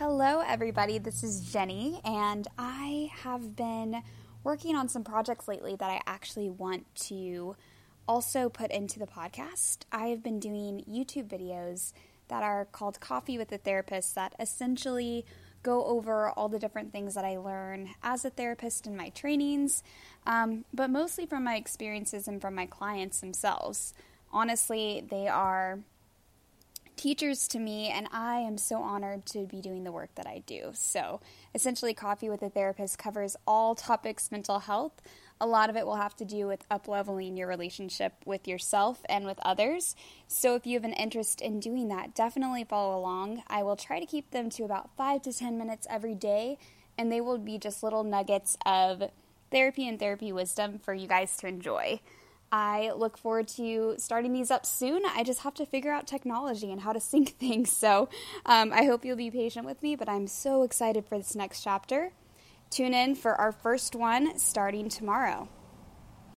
Hello, everybody. This is Jenny, and I have been working on some projects lately that I actually want to also put into the podcast. I have been doing YouTube videos that are called Coffee with a Therapist that essentially go over all the different things that I learn as a therapist in my trainings, um, but mostly from my experiences and from my clients themselves. Honestly, they are teachers to me, and I am so honored to be doing the work that I do. So, essentially, Coffee with a Therapist covers all topics mental health. A lot of it will have to do with upleveling your relationship with yourself and with others. So, if you have an interest in doing that, definitely follow along. I will try to keep them to about five to 10 minutes every day, and they will be just little nuggets of therapy and therapy wisdom for you guys to enjoy. I look forward to starting these up soon. I just have to figure out technology and how to sync things. So um, I hope you'll be patient with me, but I'm so excited for this next chapter. Tune in for our first one starting tomorrow.